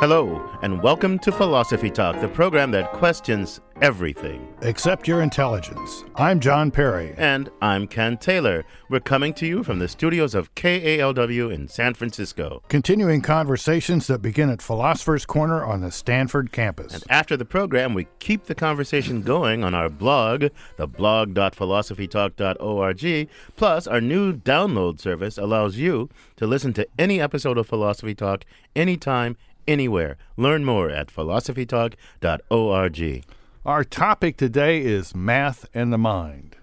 Hello, and welcome to Philosophy Talk, the program that questions everything. Except your intelligence. I'm John Perry. And I'm Ken Taylor. We're coming to you from the studios of KALW in San Francisco. Continuing conversations that begin at Philosopher's Corner on the Stanford campus. And after the program, we keep the conversation going on our blog, the blog.philosophytalk.org. Plus, our new download service allows you to listen to any episode of Philosophy Talk anytime, anywhere. Learn more at philosophytalk.org. Our topic today is math and the mind.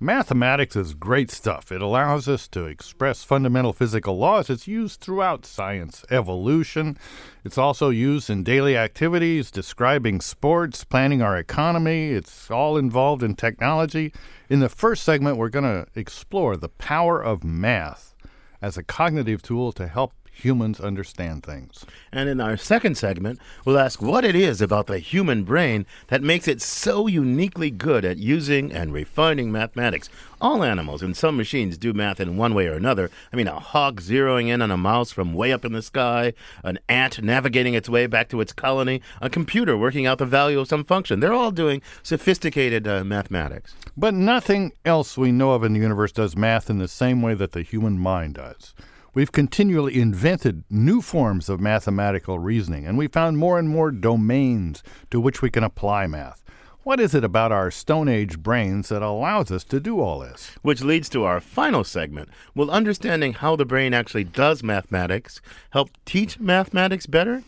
Mathematics is great stuff. It allows us to express fundamental physical laws. It's used throughout science, evolution. It's also used in daily activities, describing sports, planning our economy. It's all involved in technology. In the first segment, we're going to explore the power of math as a cognitive tool to help humans understand things. And in our second segment, we'll ask what it is about the human brain that makes it so uniquely good at using and refining mathematics. All animals and some machines do math in one way or another. I mean, a hawk zeroing in on a mouse from way up in the sky, an ant navigating its way back to its colony, a computer working out the value of some function. They're all doing sophisticated uh, mathematics. But nothing else we know of in the universe does math in the same way that the human mind does. We've continually invented new forms of mathematical reasoning, and we found more and more domains to which we can apply math. What is it about our Stone Age brains that allows us to do all this? Which leads to our final segment. Will understanding how the brain actually does mathematics help teach mathematics better?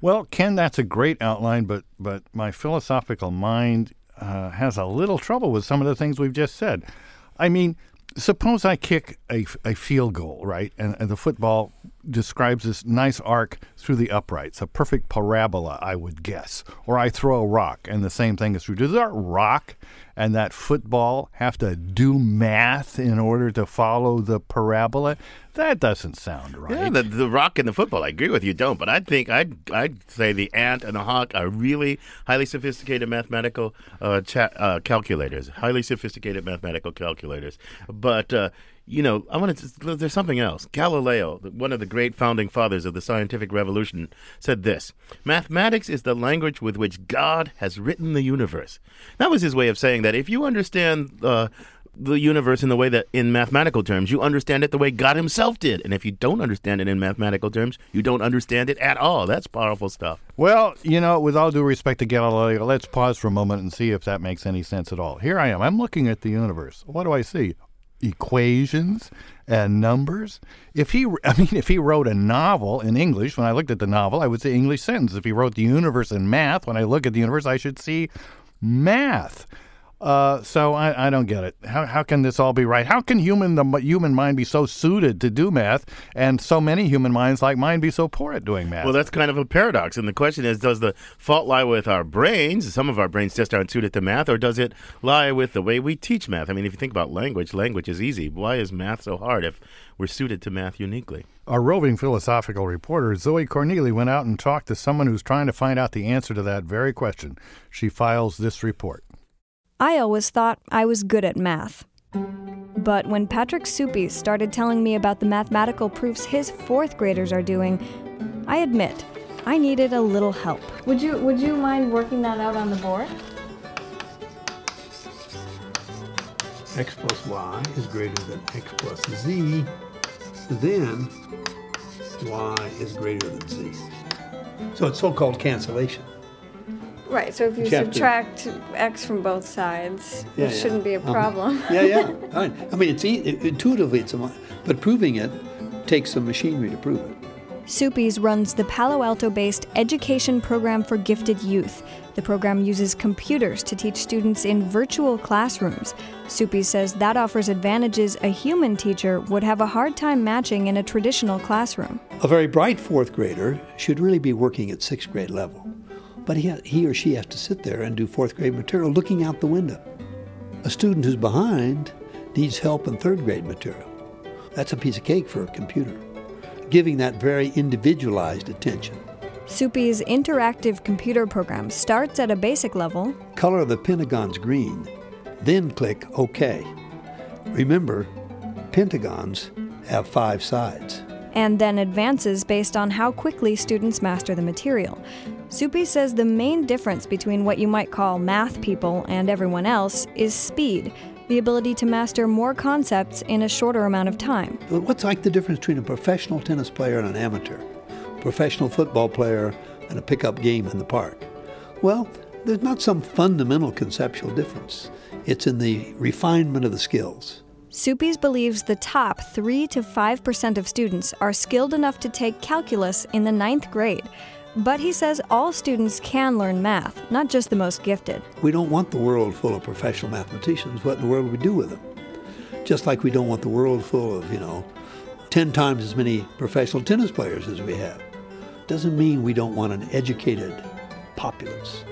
Well, Ken, that's a great outline, but but my philosophical mind uh, has a little trouble with some of the things we've just said. I mean, suppose I kick a, a field goal, right? And, and, the football describes this nice arc through the uprights, a perfect parabola, I would guess. Or I throw a rock, and the same thing is true. Does that rock and that football have to do math in order to follow the parabola? That doesn't sound right. Yeah, the, the rock and the football, I agree with you, don't. But I think I'd, I'd say the ant and the hawk are really highly sophisticated mathematical uh, cha- uh, calculators, highly sophisticated mathematical calculators. But uh, you know, I want to. There's something else. Galileo, one of the great founding fathers of the scientific revolution, said this: "Mathematics is the language with which God has written the universe." That was his way of saying that if you understand uh, the universe in the way that, in mathematical terms, you understand it the way God Himself did, and if you don't understand it in mathematical terms, you don't understand it at all. That's powerful stuff. Well, you know, with all due respect to Galileo, let's pause for a moment and see if that makes any sense at all. Here I am. I'm looking at the universe. What do I see? Equations and numbers. If he, I mean, if he wrote a novel in English, when I looked at the novel, I would say English sentence. If he wrote the universe in math, when I look at the universe, I should see math. Uh, so I, I don't get it. How, how can this all be right? How can human the human mind be so suited to do math, and so many human minds like mine be so poor at doing math? Well, that's kind of a paradox. And the question is, does the fault lie with our brains? Some of our brains just aren't suited to math, or does it lie with the way we teach math? I mean, if you think about language, language is easy. Why is math so hard if we're suited to math uniquely? Our roving philosophical reporter, Zoe Corneli, went out and talked to someone who's trying to find out the answer to that very question. She files this report. I always thought I was good at math. But when Patrick Suppes started telling me about the mathematical proofs his fourth graders are doing, I admit I needed a little help. Would you would you mind working that out on the board? x plus y is greater than x plus z, then y is greater than z. So it's so-called cancellation. Right, so if you, You have to- subtract x from both sides, Yeah, it yeah. shouldn't be a Uh-huh. problem. Yeah, yeah. I I mean, it's e- intuitively, it's a, mu- but proving it takes some machinery to prove it. Suppes runs the Palo Alto based Education Program for Gifted Youth. The program uses computers to teach students in virtual classrooms. Suppes says that offers advantages a human teacher would have a hard time matching in a traditional classroom. A very bright fourth grader should really be working at sixth grade level, but he, he or she has to sit there and do fourth grade material looking out the window. A student who's behind needs help in third grade material. That's a piece of cake for a computer, giving that very individualized attention. Suppes' interactive computer program starts at a basic level. Color the pentagons green, then click OK. Remember, pentagons have five sides. And then advances based on how quickly students master the material. Suppes says the main difference between what you might call math people and everyone else is speed, the ability to master more concepts in a shorter amount of time. What's like the difference between a professional tennis player and an amateur? a Professional football player and a pickup game in the park? Well, there's not some fundamental conceptual difference. It's in the refinement of the skills. Suppes believes the top 3 to 5% of students are skilled enough to take calculus in the ninth grade. But he says all students can learn math, not just the most gifted. We don't want the world full of professional mathematicians. What in the world do we do with them? Just like we don't want the world full of, you know, 10 times as many professional tennis players as we have. Doesn't mean we don't want an educated populace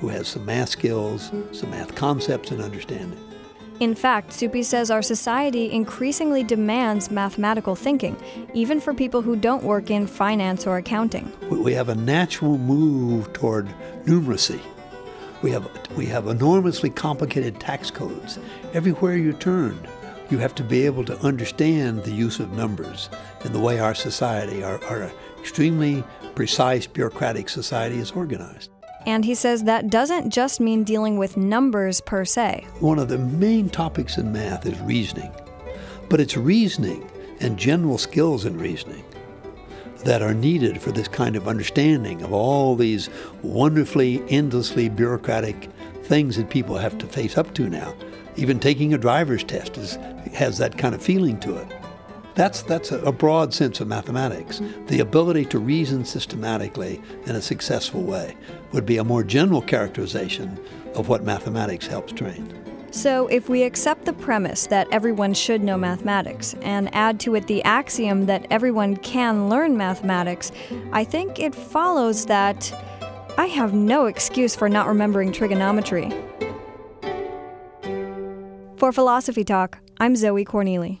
who has some math skills, some math concepts and understanding. In fact, Suppes says our society increasingly demands mathematical thinking, even for people who don't work in finance or accounting. We- We have a natural move toward numeracy. We have, we have enormously complicated tax codes. Everywhere you turn, you have to be able to understand the use of numbers and the way our society, our, our extremely precise bureaucratic society is organized. And he says that doesn't just mean dealing with numbers per se. One of the main topics in math is reasoning, but it's reasoning and general skills in reasoning that are needed for this kind of understanding of all these wonderfully, endlessly bureaucratic things that people have to face up to now. Even taking a driver's test is, has that kind of feeling to it. That's, that's a, broad sense of mathematics. The ability to reason systematically in a successful way would be a more general characterization of what mathematics helps train. So, if we accept the premise that everyone should know mathematics and add to it the axiom that everyone can learn mathematics, I think it follows that I have no excuse for not remembering trigonometry. For Philosophy Talk, I'm Zoe Corneli.